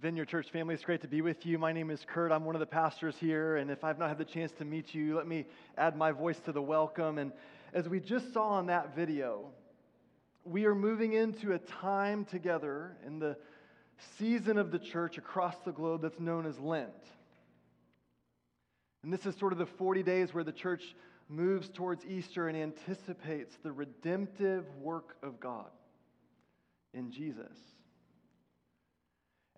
Vineyard Church family. It's great to be with you. My name is Kurt. I'm one of the pastors here. And if I've not had the chance to meet you, let me add my voice to the welcome. And as we just saw in that video, we are moving into a time together in the season of the church across the globe that's known as Lent. And this is sort of the 40 days where the church moves towards Easter and anticipates the redemptive work of God in Jesus.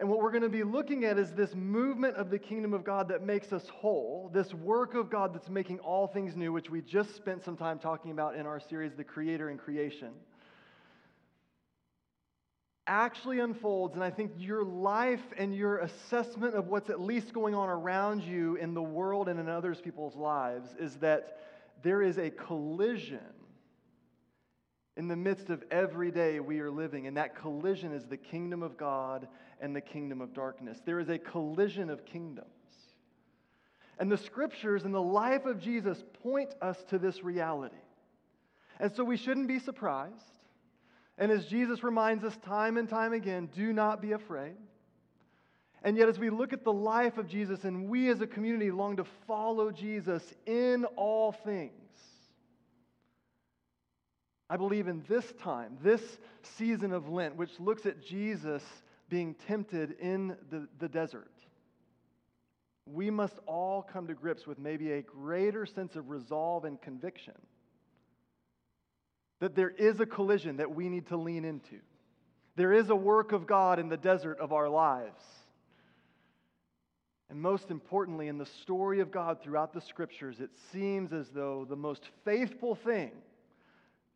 And what we're going to be looking at is this movement of the kingdom of God that makes us whole, this work of God that's making all things new, which we just spent some time talking about in our series, The Creator and Creation. Actually unfolds, and I think your life and your assessment of what's at least going on around you in the world and in others people's lives is that there is a collision in the midst of every day we are living, and that collision is the kingdom of God and the kingdom of darkness. There is a collision of kingdoms. And the scriptures and the life of Jesus point us to this reality. And so we shouldn't be surprised. And as Jesus reminds us time and time again, do not be afraid. And yet, as we look at the life of Jesus and we as a community long to follow Jesus in all things, I believe in this time, this season of Lent, which looks at Jesus being tempted in the, the desert, we must all come to grips with maybe a greater sense of resolve and conviction that there is a collision that we need to lean into. There is a work of God in the desert of our lives. And most importantly, in the story of God throughout the scriptures, it seems as though the most faithful thing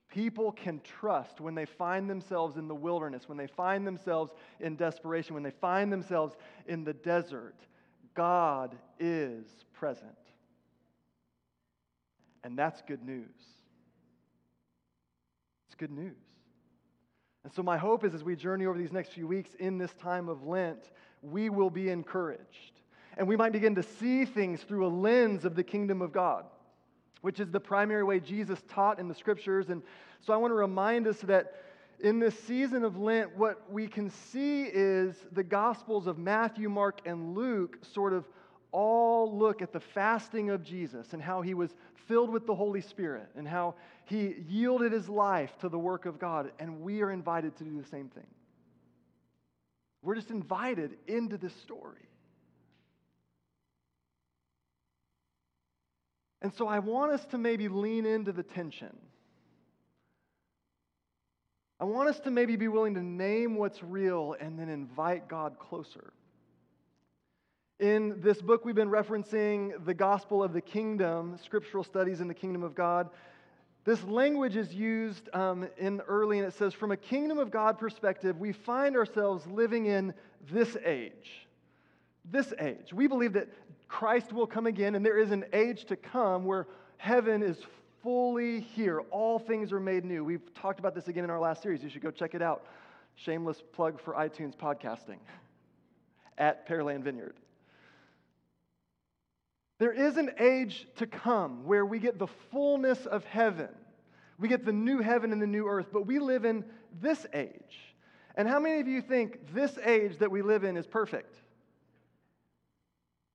people can trust when they find themselves in the wilderness, when they find themselves in desperation, when they find themselves in the desert, God is present. And that's good news. It's good news. And so, my hope is as we journey over these next few weeks in this time of Lent, we will be encouraged. And we might begin to see things through a lens of the kingdom of God which is the primary way Jesus taught in the scriptures. And so I want to remind us that in this season of Lent, what we can see is the Gospels of Matthew, Mark, and Luke sort of all look at the fasting of Jesus and how he was filled with the Holy Spirit and how he yielded his life to the work of God. And we are invited to do the same thing. We're just invited into this story. And so I want us to maybe lean into the tension. I want us to maybe be willing to name what's real and then invite God closer. In this book, we've been referencing the gospel of the kingdom, scriptural studies in the kingdom of God. This language is used um, in early, and it says, from a kingdom of God perspective, we find ourselves living in this age. This age. We believe that Christ will come again, and there is an age to come where heaven is fully here. All things are made new. We've talked about this again in our last series. You should go check it out. Shameless plug for iTunes podcasting at Pearland Vineyard. There is an age to come where we get the fullness of heaven. We get the new heaven and the new earth, but we live in this age. And how many of you think this age that we live in is perfect?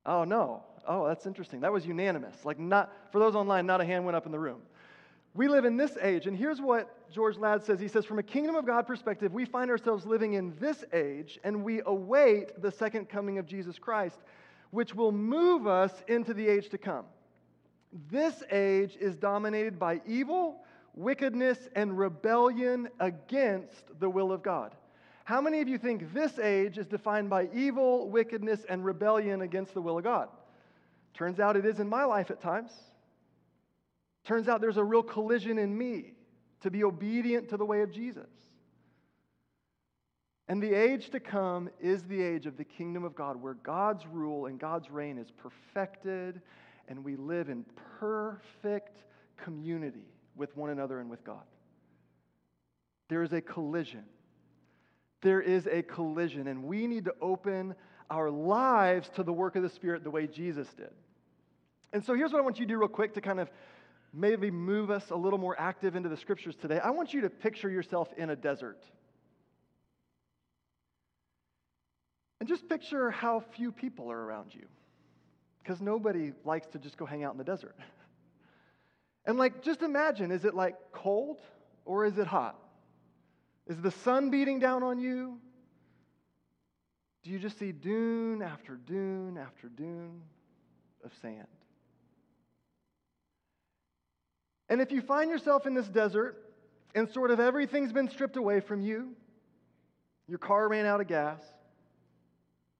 Oh, no. Oh, that's interesting. That was unanimous. Like, not, for those online, not a hand went up in the room. We live in this age, and here's what George Ladd says. He says, From a kingdom of God perspective, we find ourselves living in this age, and we await the second coming of Jesus Christ, which will move us into the age to come. This age is dominated by evil, wickedness, and rebellion against the will of God. How many of you think this age is defined by evil, wickedness, and rebellion against the will of God? Turns out it is in my life at times. Turns out there's a real collision in me to be obedient to the way of Jesus. And the age to come is the age of the kingdom of God, where God's rule and God's reign is perfected, and we live in perfect community with one another and with God. There is a collision there is a collision, and we need to open our lives to the work of the Spirit the way Jesus did. And so here's what I want you to do, real quick, to kind of maybe move us a little more active into the scriptures today. I want you to picture yourself in a desert. And just picture how few people are around you, because nobody likes to just go hang out in the desert. And like, just imagine is it like cold or is it hot? Is the sun beating down on you? Do you just see dune after dune after dune of sand? And if you find yourself in this desert and sort of everything's been stripped away from you, your car ran out of gas,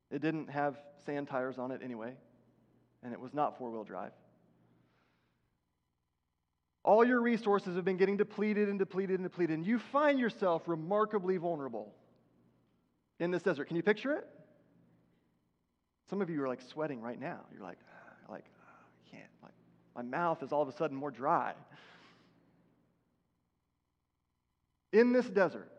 it didn't have sand tires on it anyway, and it was not four wheel drive. All your resources have been getting depleted and depleted and depleted, and you find yourself remarkably vulnerable in this desert. Can you picture it? Some of you are like sweating right now. You're like, ah, like, ah, I can't. Like, my mouth is all of a sudden more dry. In this desert,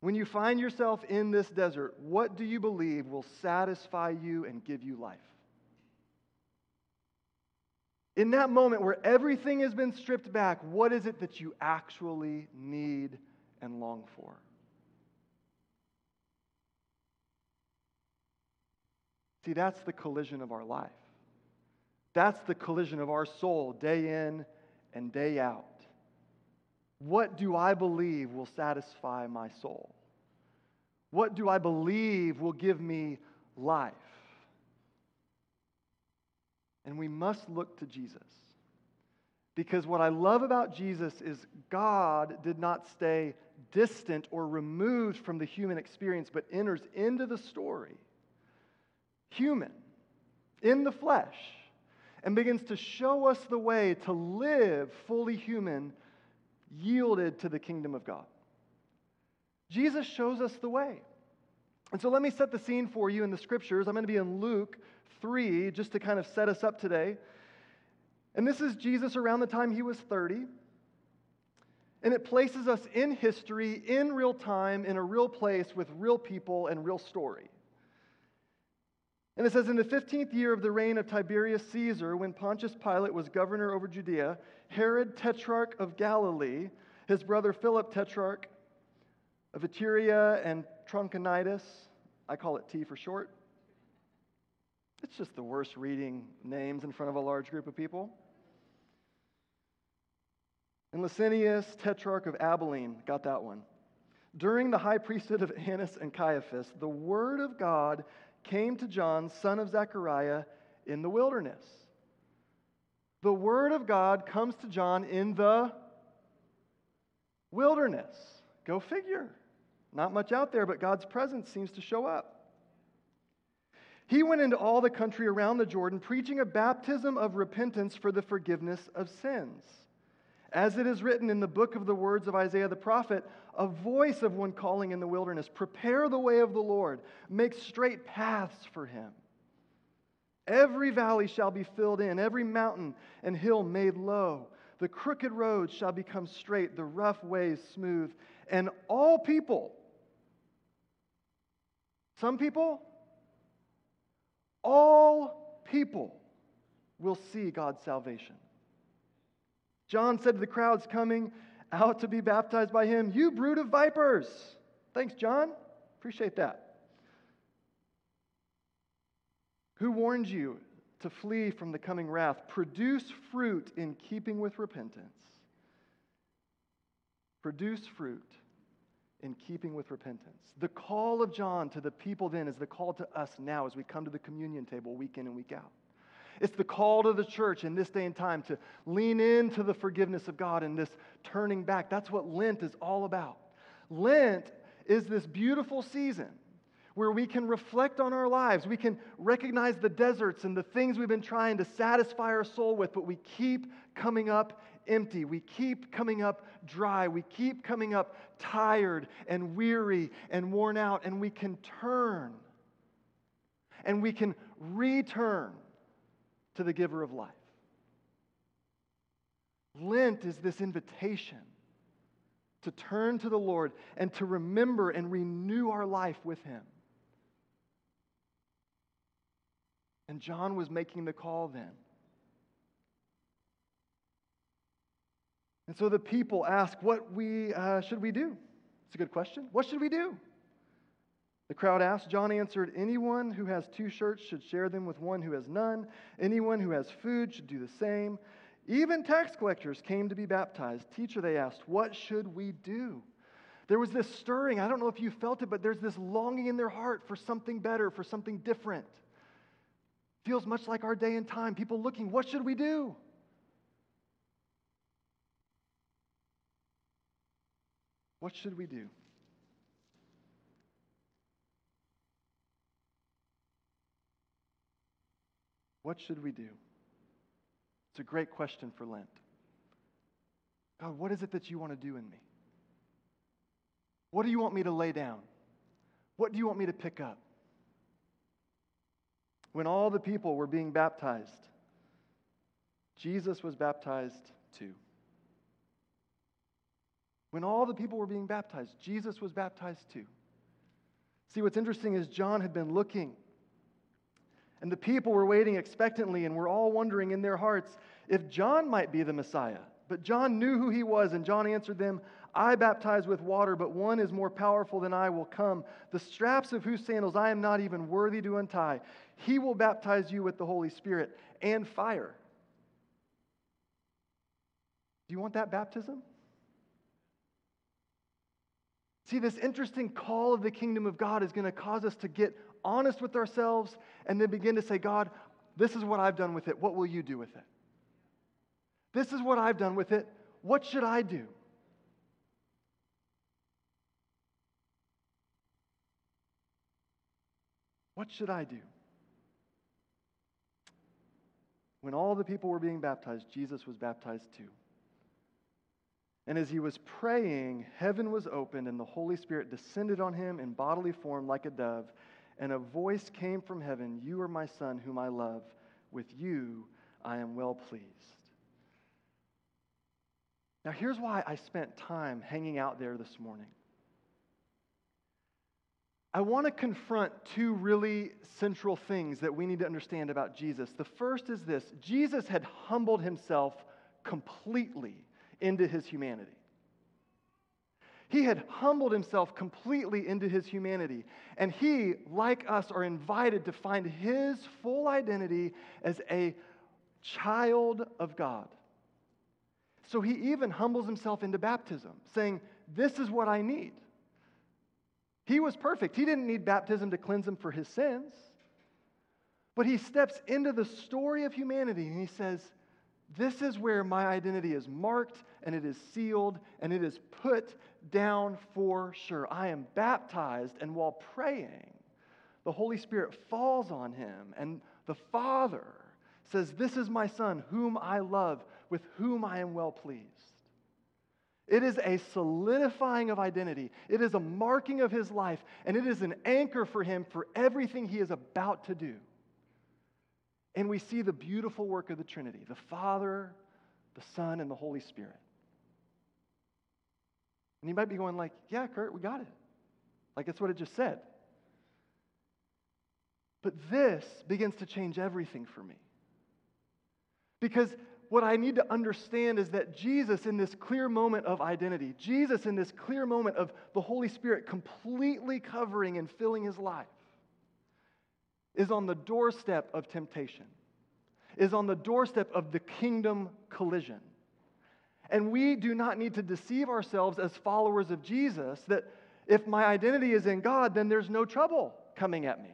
when you find yourself in this desert, what do you believe will satisfy you and give you life? In that moment where everything has been stripped back, what is it that you actually need and long for? See, that's the collision of our life. That's the collision of our soul day in and day out. What do I believe will satisfy my soul? What do I believe will give me life? And we must look to Jesus. Because what I love about Jesus is God did not stay distant or removed from the human experience, but enters into the story, human, in the flesh, and begins to show us the way to live fully human yielded to the kingdom of God. Jesus shows us the way. And so let me set the scene for you in the scriptures. I'm going to be in Luke 3 just to kind of set us up today. And this is Jesus around the time he was 30. And it places us in history, in real time, in a real place with real people and real story. And it says, In the 15th year of the reign of Tiberius Caesar, when Pontius Pilate was governor over Judea, Herod, tetrarch of Galilee, his brother Philip, tetrarch of Iturea and Trachonitis, I call it T for short. It's just the worst reading names in front of a large group of people. And Lysanias, tetrarch of Abilene, got that one. During the high priesthood of Annas and Caiaphas, the word of God came to John, son of Zechariah, in the wilderness. The word of God comes to John in the wilderness. Go figure. Not much out there, but God's presence seems to show up. He went into all the country around the Jordan, preaching a baptism of repentance for the forgiveness of sins. As it is written in the book of the words of Isaiah the prophet, a voice of one calling in the wilderness, prepare the way of the Lord, make straight paths for him. Every valley shall be filled in, every mountain and hill made low. The crooked roads shall become straight, the rough ways smooth, and all people, some people, all people will see God's salvation. John said to the crowds coming out to be baptized by him, You brood of vipers. Thanks, John. Appreciate that. Who warned you to flee from the coming wrath? Produce fruit in keeping with repentance. Produce fruit in keeping with repentance. The call of John to the people then is the call to us now as we come to the communion table week in and week out. It's the call to the church in this day and time to lean into the forgiveness of God and this turning back. That's what Lent is all about. Lent is this beautiful season where we can reflect on our lives. We can recognize the deserts and the things we've been trying to satisfy our soul with, but we keep coming up empty. We keep coming up dry. We keep coming up tired and weary and worn out, and we can turn and we can return to the giver of life. Lent is this invitation to turn to the Lord and to remember and renew our life with Him. And John was making the call then. And so the people ask, What we, uh, should we do? It's a good question. What should we do? The crowd asked. John answered, Anyone who has two shirts should share them with one who has none. Anyone who has food should do the same. Even tax collectors came to be baptized. Teacher, they asked, What should we do? There was this stirring. I don't know if you felt it, but there's this longing in their heart for something better, for something different. Feels much like our day and time. People looking, What should we do? What should we do? What should we do? It's a great question for Lent. God, what is it that you want to do in me? What do you want me to lay down? What do you want me to pick up? When all the people were being baptized, Jesus was baptized too. When all the people were being baptized, Jesus was baptized too. See, what's interesting is John had been looking and the people were waiting expectantly and were all wondering in their hearts if John might be the Messiah. But John knew who he was, and John answered them, I baptize with water, but one is more powerful than I will come, the straps of whose sandals I am not even worthy to untie. He will baptize you with the Holy Spirit and fire. Do you want that baptism? See, this interesting call of the kingdom of God is going to cause us to get honest with ourselves and then begin to say, God, this is what I've done with it. What will you do with it? This is what I've done with it. What should I do? What should I do? When all the people were being baptized, Jesus was baptized too. And as he was praying, heaven was opened, and the Holy Spirit descended on him in bodily form like a dove and a voice came from heaven You are my son, whom I love. With you I am well pleased. Now, here's why I spent time hanging out there this morning. I want to confront two really central things that we need to understand about Jesus. The first is this Jesus had humbled himself completely into his humanity. He had humbled himself completely into his humanity. And he, like us, are invited to find his full identity as a child of God. So he even humbles himself into baptism, saying, This is what I need. He was perfect. He didn't need baptism to cleanse him for his sins. But he steps into the story of humanity and he says, This is where my identity is marked and it is sealed and it is put down for sure. I am baptized, and while praying, the Holy Spirit falls on him, and the Father says, This is my Son, whom I love, with whom I am well pleased. It is a solidifying of identity. It is a marking of his life, and it is an anchor for him for everything he is about to do. And we see the beautiful work of the Trinity the Father, the Son, and the Holy Spirit. And you might be going like, yeah, Kurt, we got it. Like that's what it just said. But this begins to change everything for me. Because what I need to understand is that Jesus, in this clear moment of identity, Jesus, in this clear moment of the Holy Spirit completely covering and filling his life, is on the doorstep of temptation, is on the doorstep of the kingdom collision. And we do not need to deceive ourselves as followers of Jesus that if my identity is in God, then there's no trouble coming at me.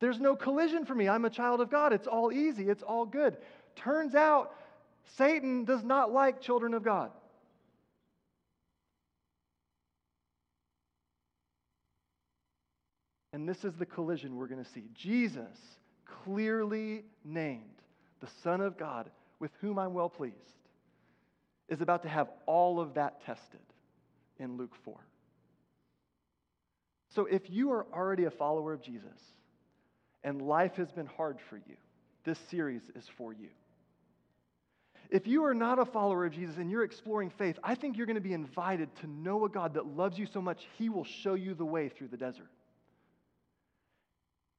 There's no collision for me. I'm a child of God. It's all easy, it's all good. Turns out, Satan does not like children of God. And this is the collision we're going to see. Jesus, clearly named the Son of God, with whom I'm well pleased is about to have all of that tested in Luke 4. So if you are already a follower of Jesus and life has been hard for you, this series is for you. If you are not a follower of Jesus and you're exploring faith, I think you're going to be invited to know a God that loves you so much, he will show you the way through the desert.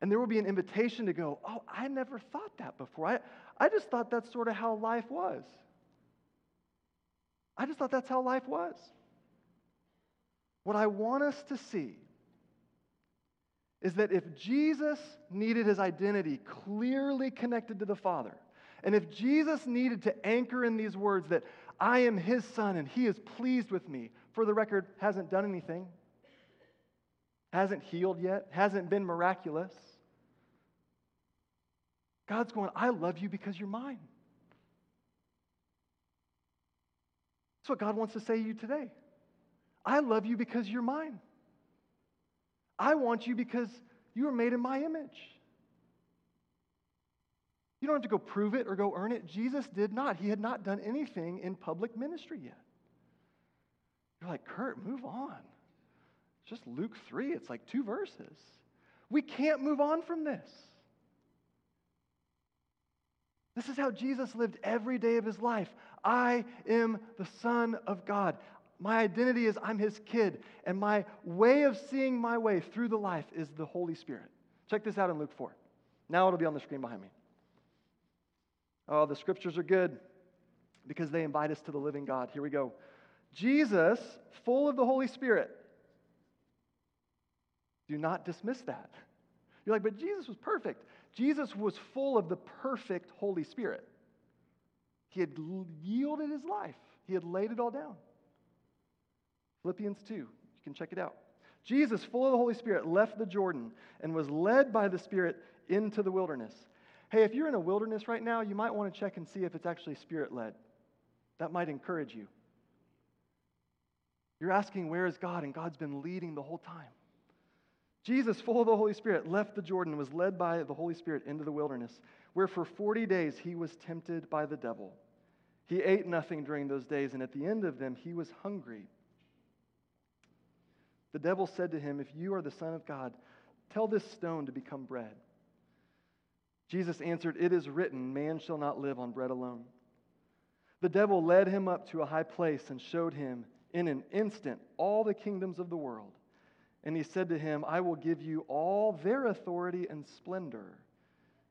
And there will be an invitation to go, Oh, I never thought that before. I, I just thought that's sort of how life was. I just thought that's how life was. What I want us to see is that if Jesus needed his identity clearly connected to the Father, and if Jesus needed to anchor in these words that I am his son and he is pleased with me, for the record, hasn't done anything, hasn't healed yet, hasn't been miraculous. God's going, I love you because you're mine. That's what God wants to say to you today. I love you because you're mine. I want you because you are made in my image. You don't have to go prove it or go earn it. Jesus did not. He had not done anything in public ministry yet. You're like, Kurt, move on. It's just Luke 3, it's like two verses. We can't move on from this. This is how Jesus lived every day of his life. I am the Son of God. My identity is I'm his kid, and my way of seeing my way through the life is the Holy Spirit. Check this out in Luke 4. Now it'll be on the screen behind me. Oh, the scriptures are good because they invite us to the living God. Here we go. Jesus, full of the Holy Spirit. Do not dismiss that. You're like, but Jesus was perfect. Jesus was full of the perfect Holy Spirit. He had yielded his life, he had laid it all down. Philippians 2, you can check it out. Jesus, full of the Holy Spirit, left the Jordan and was led by the Spirit into the wilderness. Hey, if you're in a wilderness right now, you might want to check and see if it's actually Spirit led. That might encourage you. You're asking, Where is God? And God's been leading the whole time. Jesus, full of the Holy Spirit, left the Jordan and was led by the Holy Spirit into the wilderness, where for 40 days he was tempted by the devil. He ate nothing during those days, and at the end of them, he was hungry. The devil said to him, If you are the Son of God, tell this stone to become bread. Jesus answered, It is written, Man shall not live on bread alone. The devil led him up to a high place and showed him in an instant all the kingdoms of the world. And he said to him, I will give you all their authority and splendor.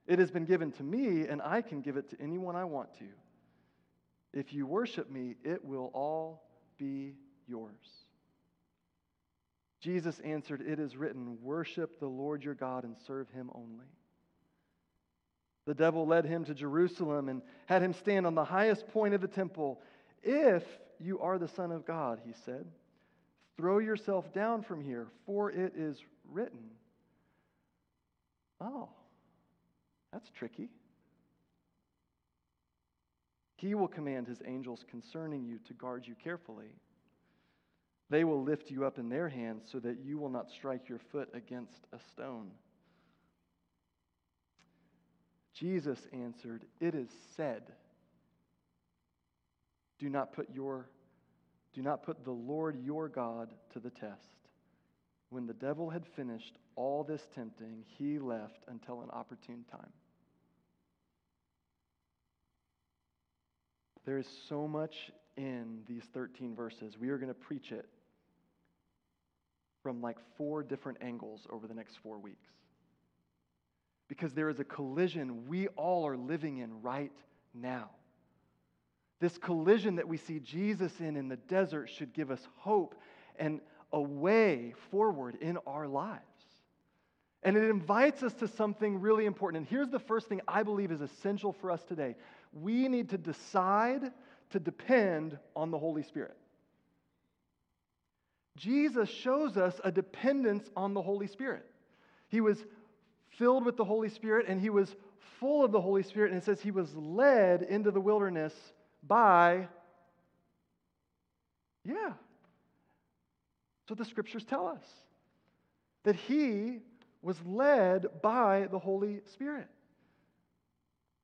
It has been given to me, and I can give it to anyone I want to. If you worship me, it will all be yours. Jesus answered, It is written, Worship the Lord your God and serve him only. The devil led him to Jerusalem and had him stand on the highest point of the temple. If you are the Son of God, he said, throw yourself down from here, for it is written. Oh, that's tricky. He will command his angels concerning you to guard you carefully. They will lift you up in their hands so that you will not strike your foot against a stone. Jesus answered, It is said, Do not put your do not put the Lord your God to the test. When the devil had finished all this tempting, he left until an opportune time. There is so much in these 13 verses. We are going to preach it from like four different angles over the next four weeks. Because there is a collision we all are living in right now. This collision that we see Jesus in in the desert should give us hope and a way forward in our lives. And it invites us to something really important. And here's the first thing I believe is essential for us today we need to decide to depend on the Holy Spirit. Jesus shows us a dependence on the Holy Spirit. He was filled with the Holy Spirit and he was full of the Holy Spirit, and it says he was led into the wilderness by, yeah. So the scriptures tell us that he was led by the Holy Spirit.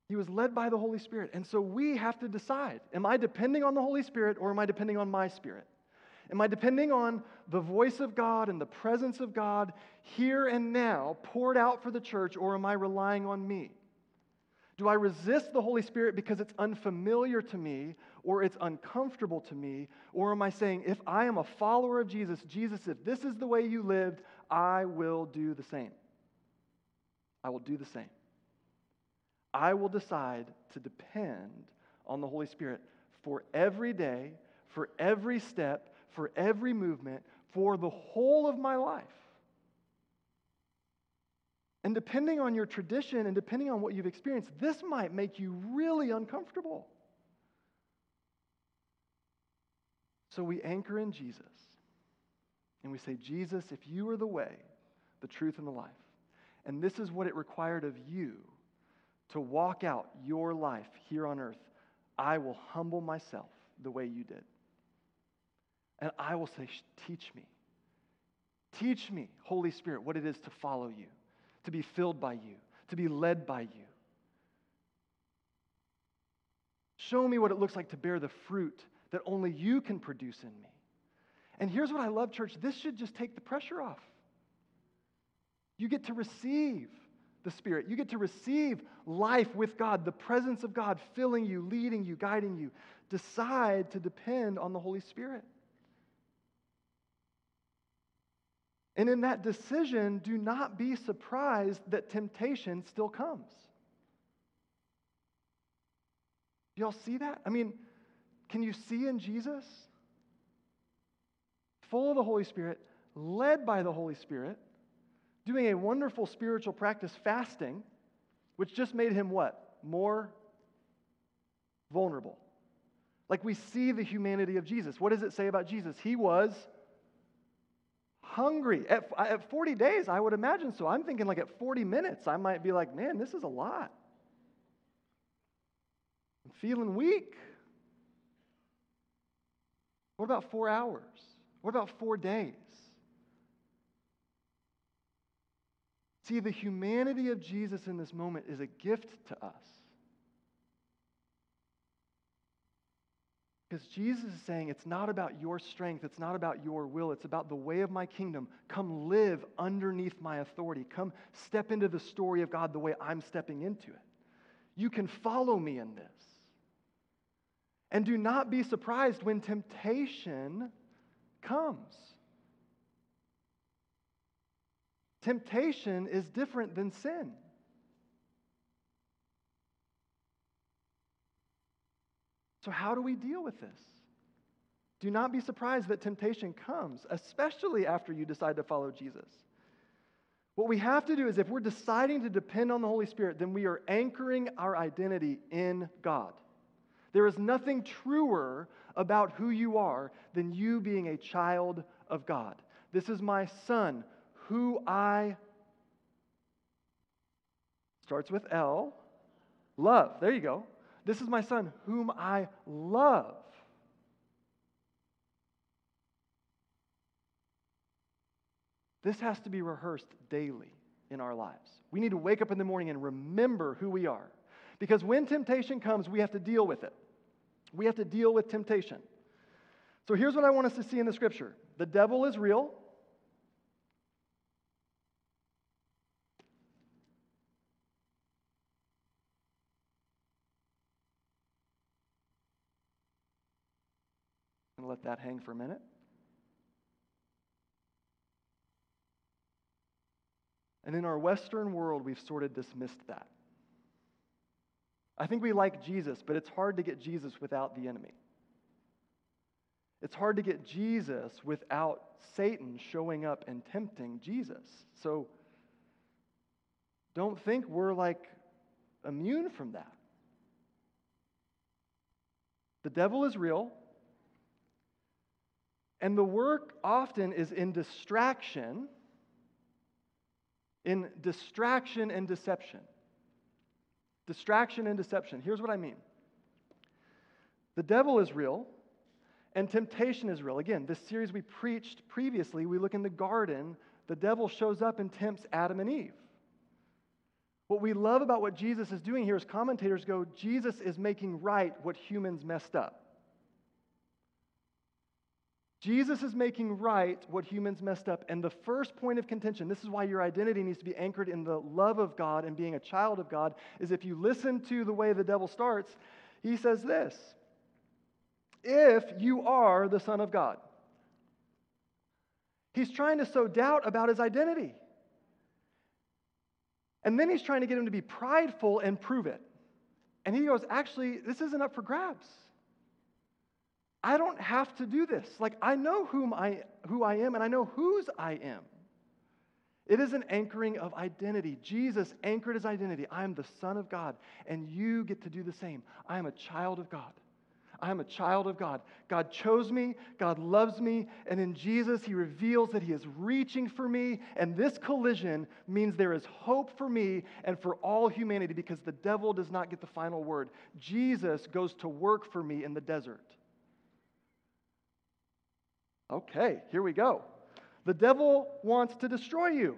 He was led by the Holy Spirit. And so we have to decide am I depending on the Holy Spirit or am I depending on my spirit? Am I depending on the voice of God and the presence of God here and now poured out for the church, or am I relying on me? Do I resist the Holy Spirit because it's unfamiliar to me or it's uncomfortable to me? Or am I saying, if I am a follower of Jesus, Jesus, if this is the way you lived, I will do the same? I will do the same. I will decide to depend on the Holy Spirit for every day, for every step, for every movement, for the whole of my life. And depending on your tradition and depending on what you've experienced, this might make you really uncomfortable. So we anchor in Jesus. And we say, Jesus, if you are the way, the truth, and the life, and this is what it required of you to walk out your life here on earth, I will humble myself the way you did. And I will say, Teach me. Teach me, Holy Spirit, what it is to follow you, to be filled by you, to be led by you. Show me what it looks like to bear the fruit that only you can produce in me. And here's what I love, church this should just take the pressure off. You get to receive the Spirit. You get to receive life with God, the presence of God filling you, leading you, guiding you. Decide to depend on the Holy Spirit. And in that decision, do not be surprised that temptation still comes. Y'all see that? I mean, can you see in Jesus? Full of the Holy Spirit, led by the Holy Spirit, doing a wonderful spiritual practice, fasting, which just made him what? More vulnerable. Like we see the humanity of Jesus. What does it say about Jesus? He was hungry. At, at 40 days, I would imagine so. I'm thinking like at 40 minutes, I might be like, man, this is a lot. I'm feeling weak. What about four hours? What about four days? See, the humanity of Jesus in this moment is a gift to us. Because Jesus is saying it's not about your strength, it's not about your will, it's about the way of my kingdom. Come live underneath my authority. Come step into the story of God the way I'm stepping into it. You can follow me in this. And do not be surprised when temptation comes. Temptation is different than sin. So, how do we deal with this? Do not be surprised that temptation comes, especially after you decide to follow Jesus. What we have to do is, if we're deciding to depend on the Holy Spirit, then we are anchoring our identity in God. There is nothing truer about who you are than you being a child of God. This is my son, who I starts with L, love. There you go. This is my son, whom I love. This has to be rehearsed daily in our lives. We need to wake up in the morning and remember who we are. Because when temptation comes, we have to deal with it. We have to deal with temptation. So here's what I want us to see in the scripture the devil is real, let that hang for a minute. And in our Western world, we've sort of dismissed that. I think we like Jesus, but it's hard to get Jesus without the enemy. It's hard to get Jesus without Satan showing up and tempting Jesus. So don't think we're like immune from that. The devil is real. And the work often is in distraction, in distraction and deception. Distraction and deception. Here's what I mean the devil is real, and temptation is real. Again, this series we preached previously, we look in the garden, the devil shows up and tempts Adam and Eve. What we love about what Jesus is doing here is commentators go, Jesus is making right what humans messed up. Jesus is making right what humans messed up. And the first point of contention, this is why your identity needs to be anchored in the love of God and being a child of God, is if you listen to the way the devil starts, he says this If you are the Son of God, he's trying to sow doubt about his identity. And then he's trying to get him to be prideful and prove it. And he goes, Actually, this isn't up for grabs. I don't have to do this. Like, I know whom I, who I am and I know whose I am. It is an anchoring of identity. Jesus anchored his identity. I am the Son of God, and you get to do the same. I am a child of God. I am a child of God. God chose me, God loves me, and in Jesus, He reveals that He is reaching for me. And this collision means there is hope for me and for all humanity because the devil does not get the final word. Jesus goes to work for me in the desert. Okay, here we go. The devil wants to destroy you.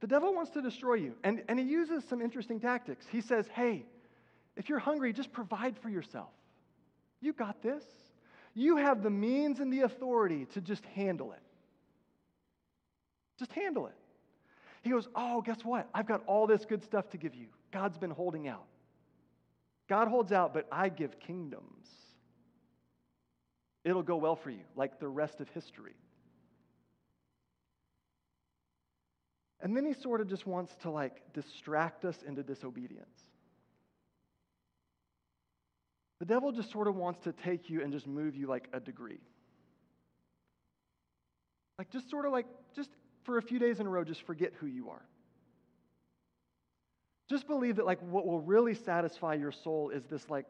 The devil wants to destroy you. And, and he uses some interesting tactics. He says, hey, if you're hungry, just provide for yourself. You got this. You have the means and the authority to just handle it. Just handle it. He goes, Oh, guess what? I've got all this good stuff to give you. God's been holding out. God holds out, but I give kingdoms. It'll go well for you, like the rest of history. And then he sort of just wants to like distract us into disobedience. The devil just sort of wants to take you and just move you like a degree. Like, just sort of like, just for a few days in a row, just forget who you are. Just believe that, like, what will really satisfy your soul is this, like,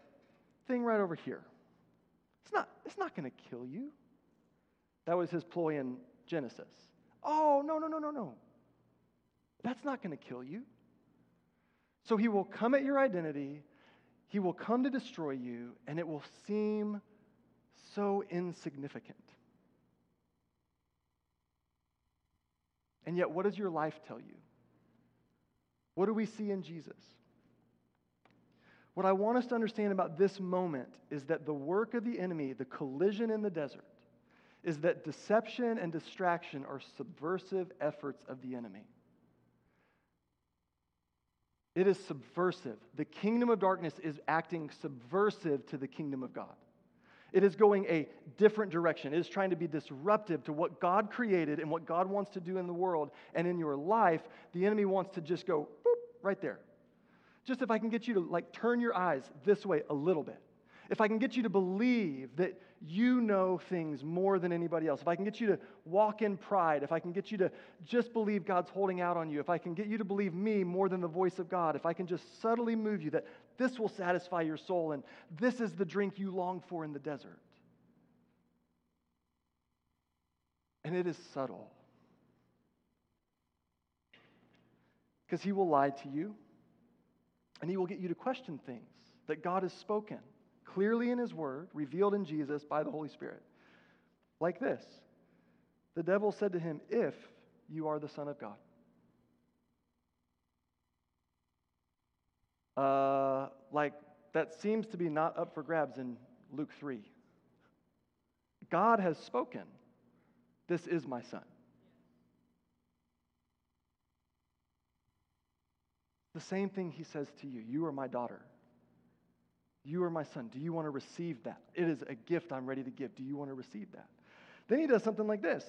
thing right over here. It's not, it's not going to kill you. That was his ploy in Genesis. Oh, no, no, no, no, no. That's not going to kill you. So he will come at your identity he will come to destroy you, and it will seem so insignificant. And yet, what does your life tell you? What do we see in Jesus? What I want us to understand about this moment is that the work of the enemy, the collision in the desert, is that deception and distraction are subversive efforts of the enemy. It is subversive. The kingdom of darkness is acting subversive to the kingdom of God. It is going a different direction. It is trying to be disruptive to what God created and what God wants to do in the world. And in your life, the enemy wants to just go boop, right there. Just if I can get you to like turn your eyes this way a little bit. If I can get you to believe that you know things more than anybody else, if I can get you to walk in pride, if I can get you to just believe God's holding out on you, if I can get you to believe me more than the voice of God, if I can just subtly move you that this will satisfy your soul and this is the drink you long for in the desert. And it is subtle. Because he will lie to you and he will get you to question things that God has spoken clearly in his word, revealed in Jesus by the Holy Spirit. Like this The devil said to him, If you are the Son of God. Uh, like, that seems to be not up for grabs in Luke 3. God has spoken. This is my son. The same thing he says to you You are my daughter. You are my son. Do you want to receive that? It is a gift I'm ready to give. Do you want to receive that? Then he does something like this.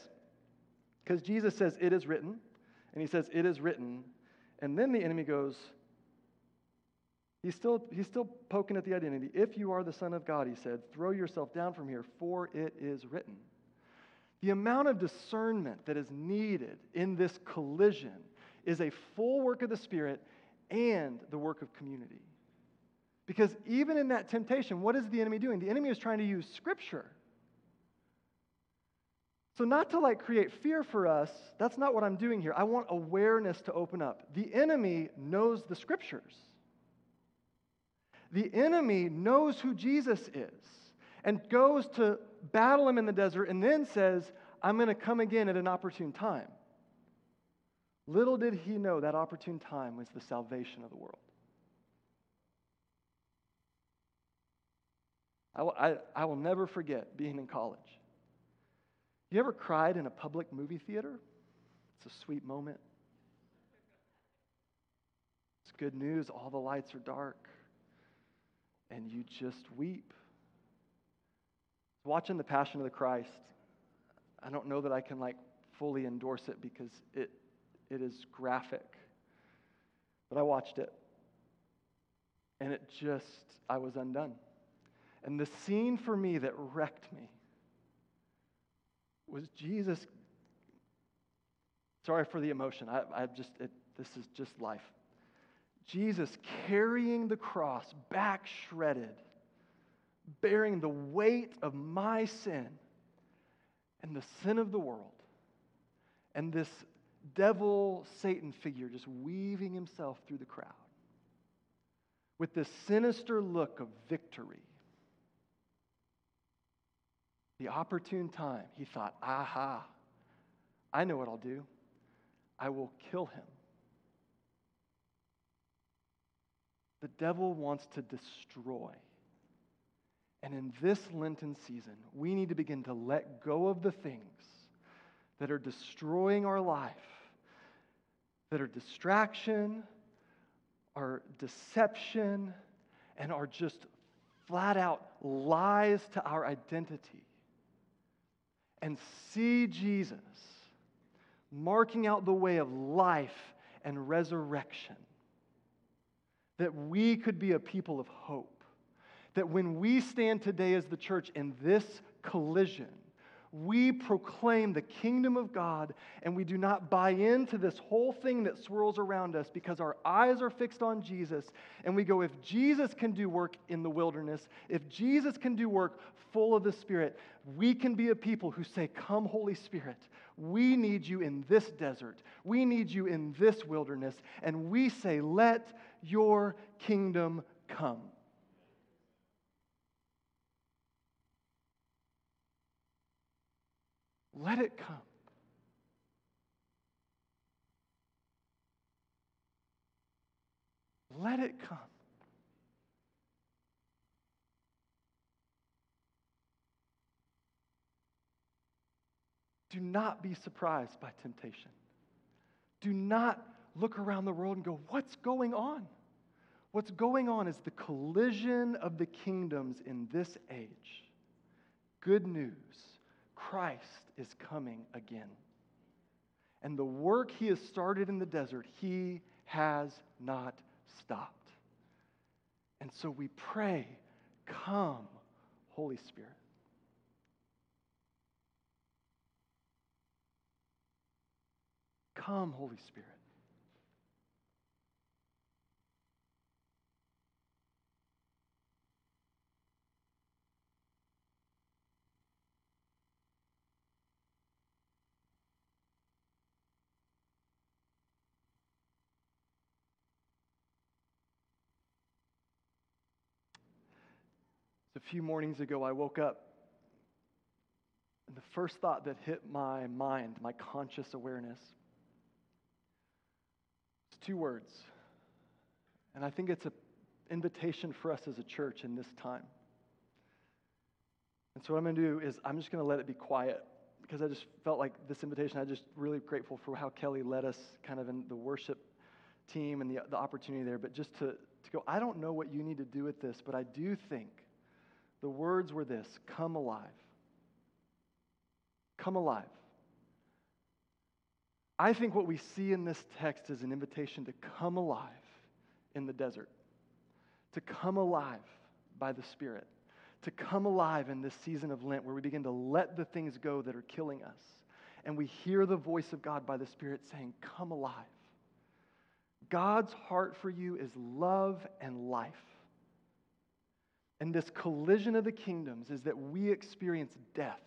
Because Jesus says, It is written. And he says, It is written. And then the enemy goes, He's still, he's still poking at the identity. If you are the Son of God, he said, throw yourself down from here, for it is written. The amount of discernment that is needed in this collision is a full work of the Spirit and the work of community. Because even in that temptation, what is the enemy doing? The enemy is trying to use scripture. So, not to like create fear for us, that's not what I'm doing here. I want awareness to open up. The enemy knows the scriptures. The enemy knows who Jesus is and goes to battle him in the desert and then says, I'm going to come again at an opportune time. Little did he know that opportune time was the salvation of the world. I will, I, I will never forget being in college. You ever cried in a public movie theater? It's a sweet moment. It's good news. All the lights are dark. And you just weep. Watching The Passion of the Christ, I don't know that I can like fully endorse it because it, it is graphic. But I watched it. And it just, I was undone. And the scene for me that wrecked me was Jesus Sorry for the emotion. I, I just, it, this is just life. Jesus carrying the cross, back shredded, bearing the weight of my sin and the sin of the world, and this devil Satan figure just weaving himself through the crowd with this sinister look of victory. The opportune time, he thought, aha, I know what I'll do. I will kill him. The devil wants to destroy. And in this Lenten season, we need to begin to let go of the things that are destroying our life, that are distraction, are deception, and are just flat out lies to our identity. And see Jesus marking out the way of life and resurrection. That we could be a people of hope. That when we stand today as the church in this collision, we proclaim the kingdom of God and we do not buy into this whole thing that swirls around us because our eyes are fixed on Jesus and we go, if Jesus can do work in the wilderness, if Jesus can do work full of the Spirit, we can be a people who say, Come, Holy Spirit. We need you in this desert. We need you in this wilderness. And we say, Let your kingdom come. Let it come. Let it come. Do not be surprised by temptation. Do not look around the world and go, What's going on? What's going on is the collision of the kingdoms in this age. Good news Christ is coming again. And the work he has started in the desert, he has not stopped. And so we pray, Come, Holy Spirit. Come, Holy Spirit. A few mornings ago, I woke up, and the first thought that hit my mind, my conscious awareness, two words. And I think it's an invitation for us as a church in this time. And so, what I'm going to do is I'm just going to let it be quiet because I just felt like this invitation, I'm just really grateful for how Kelly led us kind of in the worship team and the, the opportunity there. But just to, to go, I don't know what you need to do with this, but I do think the words were this come alive. Come alive. I think what we see in this text is an invitation to come alive in the desert, to come alive by the Spirit, to come alive in this season of Lent where we begin to let the things go that are killing us. And we hear the voice of God by the Spirit saying, Come alive. God's heart for you is love and life. And this collision of the kingdoms is that we experience death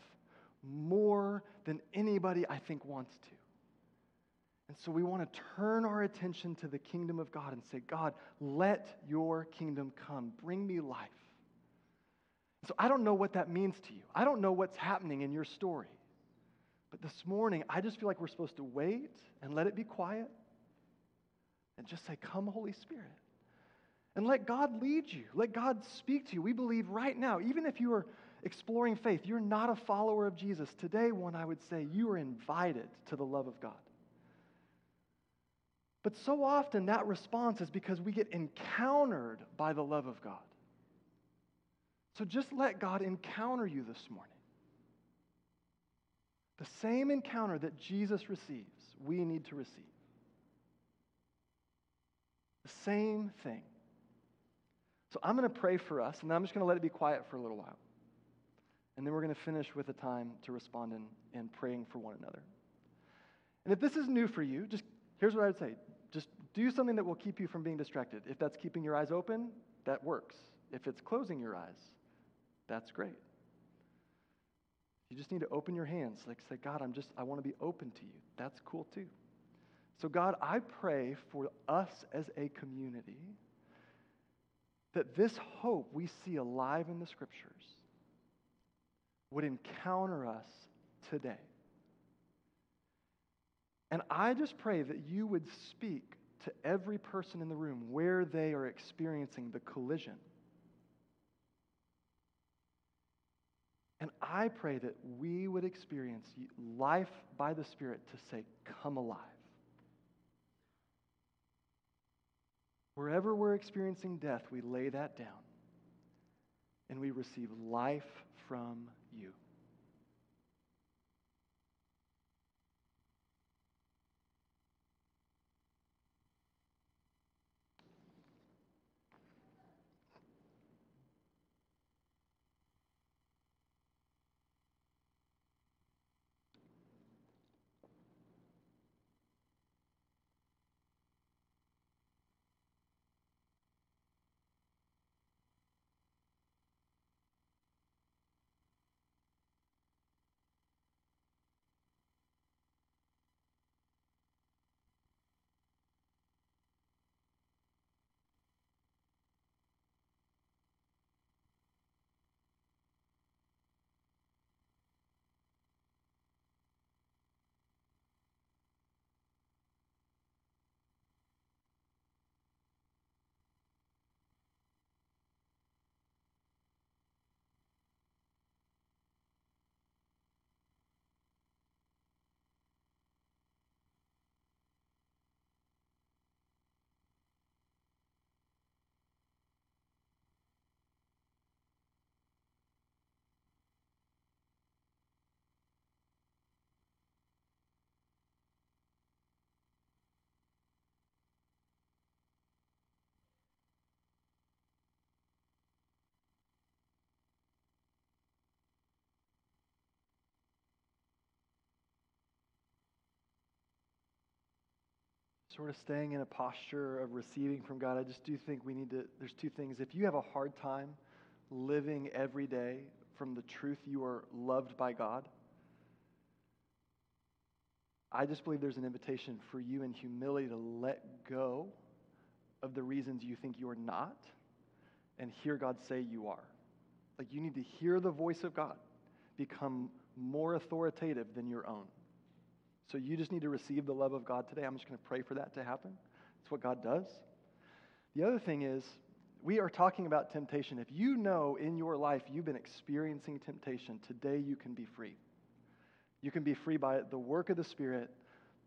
more than anybody I think wants to. And so we want to turn our attention to the kingdom of God and say, God, let your kingdom come. Bring me life. So I don't know what that means to you. I don't know what's happening in your story. But this morning, I just feel like we're supposed to wait and let it be quiet and just say, Come, Holy Spirit. And let God lead you. Let God speak to you. We believe right now, even if you are exploring faith, you're not a follower of Jesus. Today, one, I would say, you are invited to the love of God. But so often that response is because we get encountered by the love of God. So just let God encounter you this morning. The same encounter that Jesus receives, we need to receive. The same thing. So I'm going to pray for us, and I'm just going to let it be quiet for a little while. And then we're going to finish with a time to respond in, in praying for one another. And if this is new for you, just here's what I would say just do something that will keep you from being distracted. If that's keeping your eyes open, that works. If it's closing your eyes, that's great. You just need to open your hands. Like say, God, I'm just, I want to be open to you. That's cool too. So, God, I pray for us as a community that this hope we see alive in the scriptures would encounter us today. And I just pray that you would speak to every person in the room where they are experiencing the collision. And I pray that we would experience life by the Spirit to say, Come alive. Wherever we're experiencing death, we lay that down and we receive life from you. Sort of staying in a posture of receiving from God, I just do think we need to, there's two things. If you have a hard time living every day from the truth you are loved by God, I just believe there's an invitation for you in humility to let go of the reasons you think you're not and hear God say you are. Like you need to hear the voice of God become more authoritative than your own. So you just need to receive the love of God today. I'm just going to pray for that to happen. That's what God does. The other thing is, we are talking about temptation. If you know in your life you've been experiencing temptation, today you can be free. You can be free by the work of the Spirit,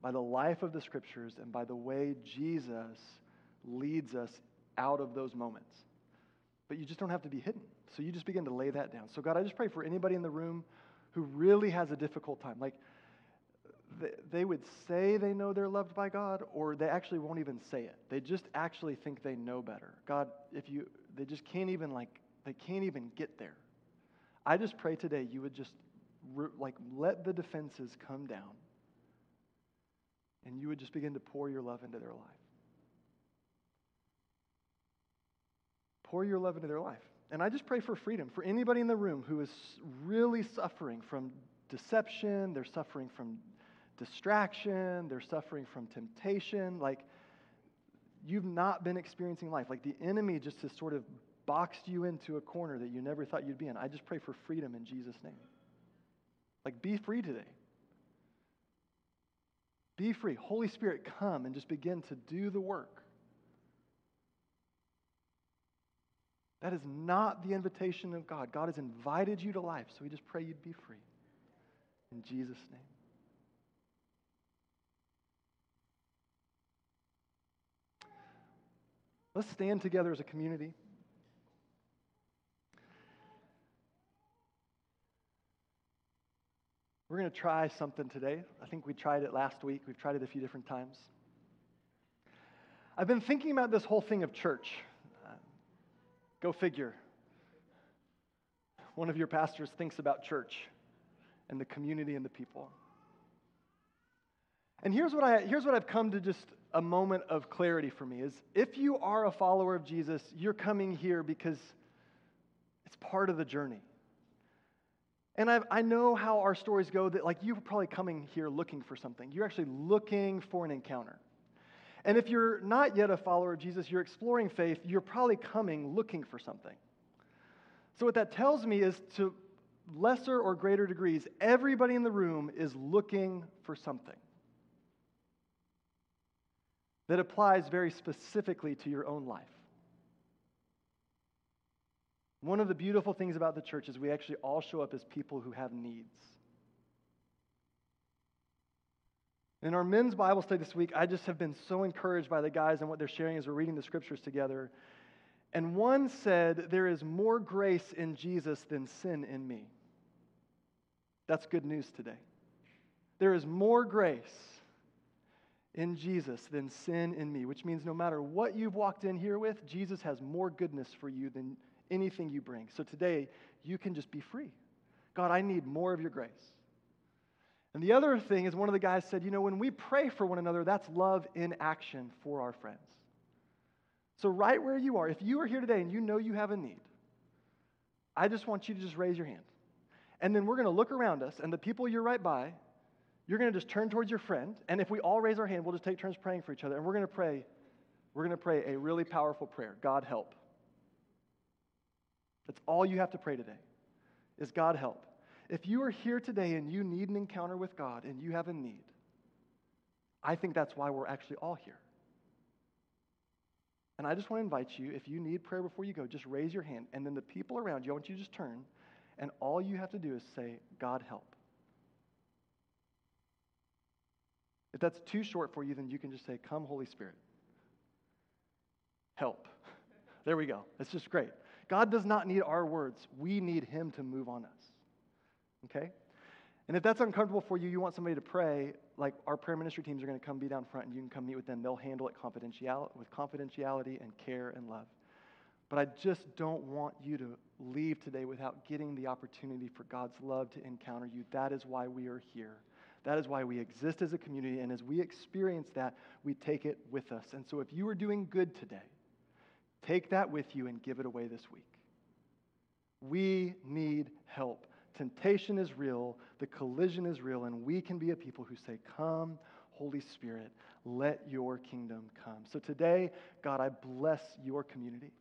by the life of the Scriptures, and by the way Jesus leads us out of those moments. But you just don't have to be hidden. So you just begin to lay that down. So, God, I just pray for anybody in the room who really has a difficult time. Like, they would say they know they're loved by God, or they actually won't even say it. They just actually think they know better. God, if you, they just can't even like, they can't even get there. I just pray today you would just like let the defenses come down, and you would just begin to pour your love into their life. Pour your love into their life. And I just pray for freedom for anybody in the room who is really suffering from deception, they're suffering from distraction, they're suffering from temptation. Like, you've not been experiencing life. Like, the enemy just has sort of boxed you into a corner that you never thought you'd be in. I just pray for freedom in Jesus' name. Like, be free today. Be free. Holy Spirit, come and just begin to do the work. That is not the invitation of God. God has invited you to life, so we just pray you'd be free. In Jesus' name. Let's stand together as a community. We're going to try something today. I think we tried it last week. We've tried it a few different times. I've been thinking about this whole thing of church. Uh, go figure. One of your pastors thinks about church and the community and the people. And here's what, I, here's what I've come to just a moment of clarity for me is if you are a follower of Jesus, you're coming here because it's part of the journey. And I've, i know how our stories go that, like, you're probably coming here looking for something. You're actually looking for an encounter. And if you're not yet a follower of Jesus, you're exploring faith, you're probably coming looking for something. So, what that tells me is to lesser or greater degrees, everybody in the room is looking for something that applies very specifically to your own life. One of the beautiful things about the church is we actually all show up as people who have needs. In our men's Bible study this week, I just have been so encouraged by the guys and what they're sharing as we're reading the scriptures together. And one said, There is more grace in Jesus than sin in me. That's good news today. There is more grace in Jesus than sin in me, which means no matter what you've walked in here with, Jesus has more goodness for you than anything you bring. So today, you can just be free. God, I need more of your grace. And the other thing is, one of the guys said, you know, when we pray for one another, that's love in action for our friends. So, right where you are, if you are here today and you know you have a need, I just want you to just raise your hand. And then we're going to look around us, and the people you're right by, you're going to just turn towards your friend. And if we all raise our hand, we'll just take turns praying for each other. And we're going to pray, we're going to pray a really powerful prayer God help. That's all you have to pray today, is God help. If you are here today and you need an encounter with God and you have a need, I think that's why we're actually all here. And I just want to invite you, if you need prayer before you go, just raise your hand. And then the people around you, I want you to just turn, and all you have to do is say, God help. If that's too short for you, then you can just say, Come, Holy Spirit. Help. There we go. That's just great. God does not need our words, we need Him to move on us. Okay? And if that's uncomfortable for you, you want somebody to pray, like our prayer ministry teams are going to come be down front and you can come meet with them. They'll handle it confidential, with confidentiality and care and love. But I just don't want you to leave today without getting the opportunity for God's love to encounter you. That is why we are here. That is why we exist as a community. And as we experience that, we take it with us. And so if you are doing good today, take that with you and give it away this week. We need help. Temptation is real, the collision is real, and we can be a people who say, Come, Holy Spirit, let your kingdom come. So today, God, I bless your community.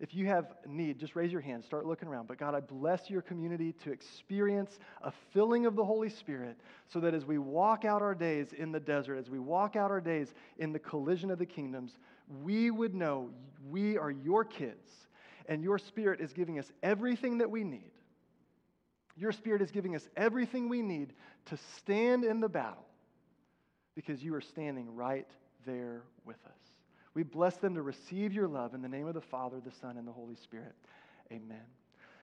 If you have need, just raise your hand, start looking around. But God, I bless your community to experience a filling of the Holy Spirit so that as we walk out our days in the desert, as we walk out our days in the collision of the kingdoms, we would know we are your kids and your Spirit is giving us everything that we need your Spirit is giving us everything we need to stand in the battle because you are standing right there with us. We bless them to receive your love in the name of the Father, the Son, and the Holy Spirit. Amen.